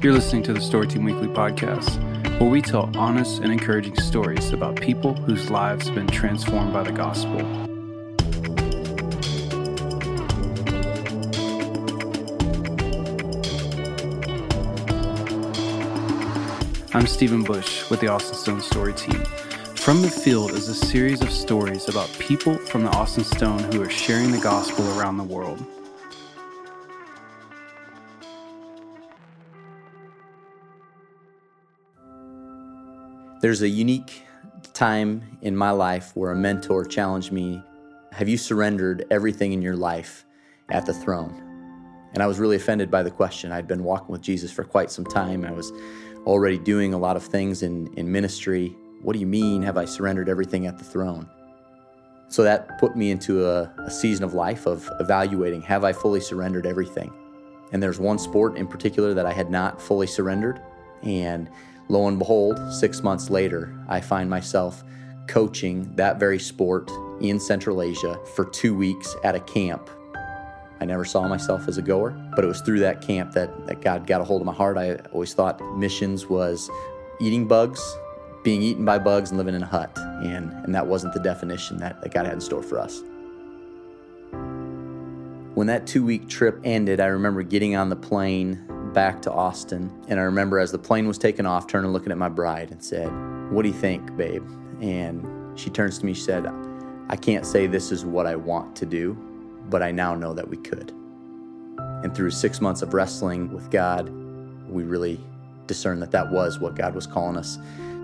You're listening to the Story Team Weekly podcast, where we tell honest and encouraging stories about people whose lives have been transformed by the gospel. I'm Stephen Bush with the Austin Stone Story Team. From the Field is a series of stories about people from the Austin Stone who are sharing the gospel around the world. There's a unique time in my life where a mentor challenged me Have you surrendered everything in your life at the throne? And I was really offended by the question. I'd been walking with Jesus for quite some time. I was already doing a lot of things in, in ministry. What do you mean, have I surrendered everything at the throne? So that put me into a, a season of life of evaluating have I fully surrendered everything? And there's one sport in particular that I had not fully surrendered. And Lo and behold, six months later, I find myself coaching that very sport in Central Asia for two weeks at a camp. I never saw myself as a goer, but it was through that camp that, that God got a hold of my heart. I always thought missions was eating bugs, being eaten by bugs, and living in a hut. And, and that wasn't the definition that, that God had in store for us. When that two week trip ended, I remember getting on the plane back to Austin. And I remember as the plane was taking off, turning looking at my bride and said, What do you think, babe? And she turns to me, she said, I can't say this is what I want to do, but I now know that we could. And through six months of wrestling with God, we really discerned that that was what God was calling us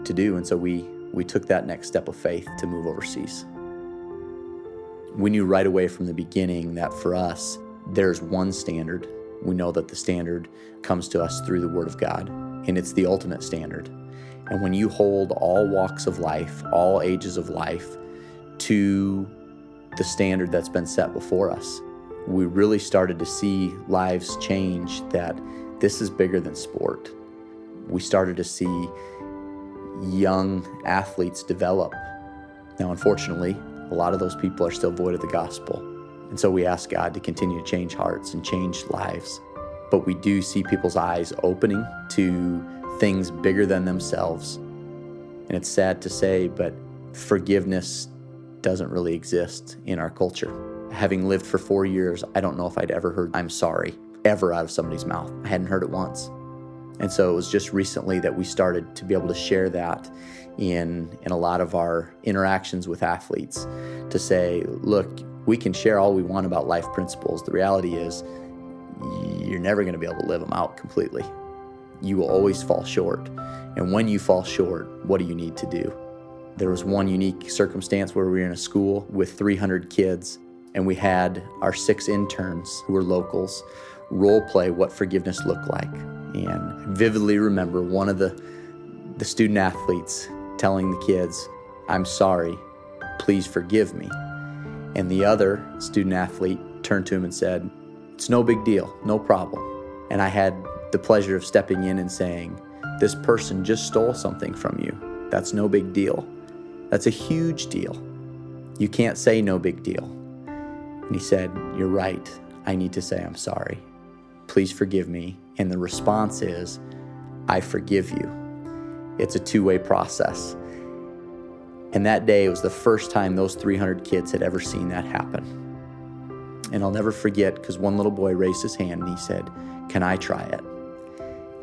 to do. And so we, we took that next step of faith to move overseas. We knew right away from the beginning that for us, there's one standard we know that the standard comes to us through the Word of God, and it's the ultimate standard. And when you hold all walks of life, all ages of life, to the standard that's been set before us, we really started to see lives change that this is bigger than sport. We started to see young athletes develop. Now, unfortunately, a lot of those people are still void of the gospel. And so we ask God to continue to change hearts and change lives. But we do see people's eyes opening to things bigger than themselves. And it's sad to say, but forgiveness doesn't really exist in our culture. Having lived for four years, I don't know if I'd ever heard I'm sorry ever out of somebody's mouth. I hadn't heard it once. And so it was just recently that we started to be able to share that in, in a lot of our interactions with athletes to say, look, we can share all we want about life principles. The reality is, you're never going to be able to live them out completely. You will always fall short. And when you fall short, what do you need to do? There was one unique circumstance where we were in a school with 300 kids, and we had our six interns who were locals role play what forgiveness looked like. And vividly remember one of the, the student athletes telling the kids, I'm sorry, please forgive me. And the other student athlete turned to him and said, It's no big deal, no problem. And I had the pleasure of stepping in and saying, This person just stole something from you. That's no big deal. That's a huge deal. You can't say no big deal. And he said, You're right. I need to say I'm sorry. Please forgive me. And the response is, I forgive you. It's a two way process. And that day was the first time those 300 kids had ever seen that happen. And I'll never forget because one little boy raised his hand and he said, Can I try it?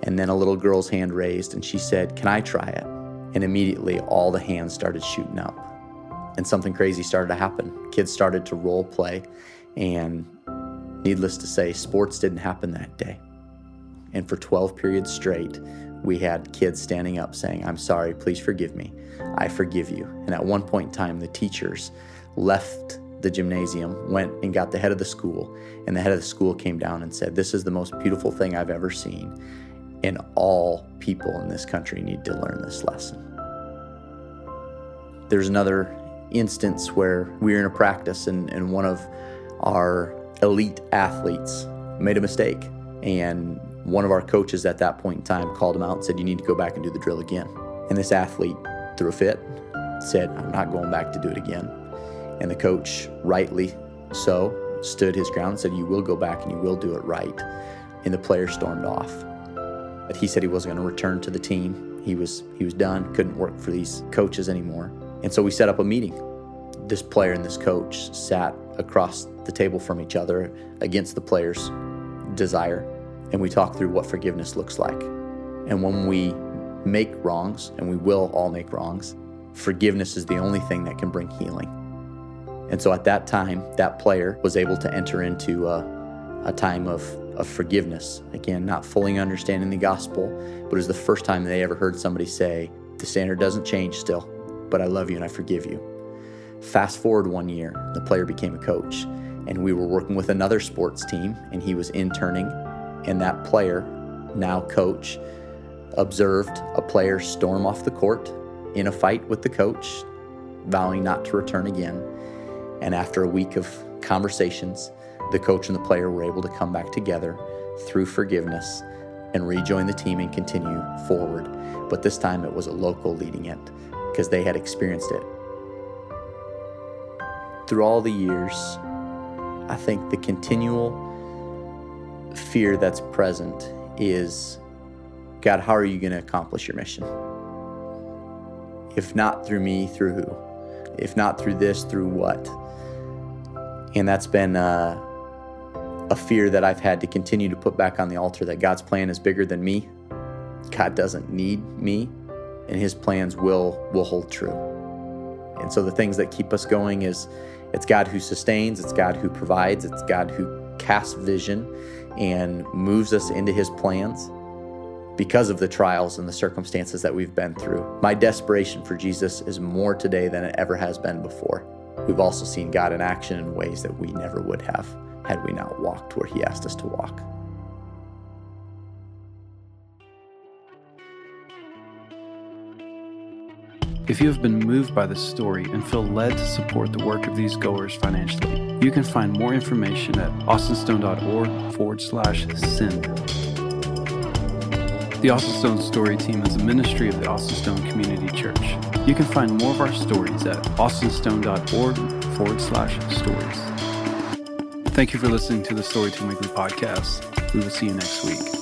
And then a little girl's hand raised and she said, Can I try it? And immediately all the hands started shooting up. And something crazy started to happen. Kids started to role play. And needless to say, sports didn't happen that day. And for 12 periods straight, we had kids standing up saying, I'm sorry, please forgive me. I forgive you. And at one point in time, the teachers left the gymnasium, went and got the head of the school, and the head of the school came down and said, This is the most beautiful thing I've ever seen. And all people in this country need to learn this lesson. There's another instance where we were in a practice and, and one of our elite athletes made a mistake. And one of our coaches at that point in time called him out and said, You need to go back and do the drill again. And this athlete threw a fit, said, I'm not going back to do it again. And the coach, rightly so, stood his ground and said, You will go back and you will do it right. And the player stormed off. But he said he wasn't going to return to the team. He was he was done, couldn't work for these coaches anymore. And so we set up a meeting. This player and this coach sat across the table from each other against the player's desire, and we talk through what forgiveness looks like. And when we make wrongs, and we will all make wrongs, forgiveness is the only thing that can bring healing. And so at that time, that player was able to enter into a, a time of, of forgiveness. Again, not fully understanding the gospel, but it was the first time they ever heard somebody say, The standard doesn't change still, but I love you and I forgive you. Fast forward one year, the player became a coach, and we were working with another sports team, and he was interning, and that player, now coach, observed a player storm off the court in a fight with the coach, vowing not to return again. And after a week of conversations, the coach and the player were able to come back together through forgiveness and rejoin the team and continue forward. But this time it was a local leading it because they had experienced it. Through all the years, I think the continual fear that's present is God, how are you going to accomplish your mission? If not through me, through who? If not through this, through what? And that's been uh, a fear that I've had to continue to put back on the altar that God's plan is bigger than me. God doesn't need me, and His plans will will hold true. And so the things that keep us going is it's God who sustains, it's God who provides, it's God who casts vision and moves us into His plans because of the trials and the circumstances that we've been through. My desperation for Jesus is more today than it ever has been before. We've also seen God in action in ways that we never would have had we not walked where He asked us to walk. If you have been moved by this story and feel led to support the work of these goers financially, you can find more information at austinstone.org forward slash send. The Austin Stone Story Team is a ministry of the Austin Stone Community Church. You can find more of our stories at austinstone.org forward slash stories. Thank you for listening to the Story Team Weekly podcast. We will see you next week.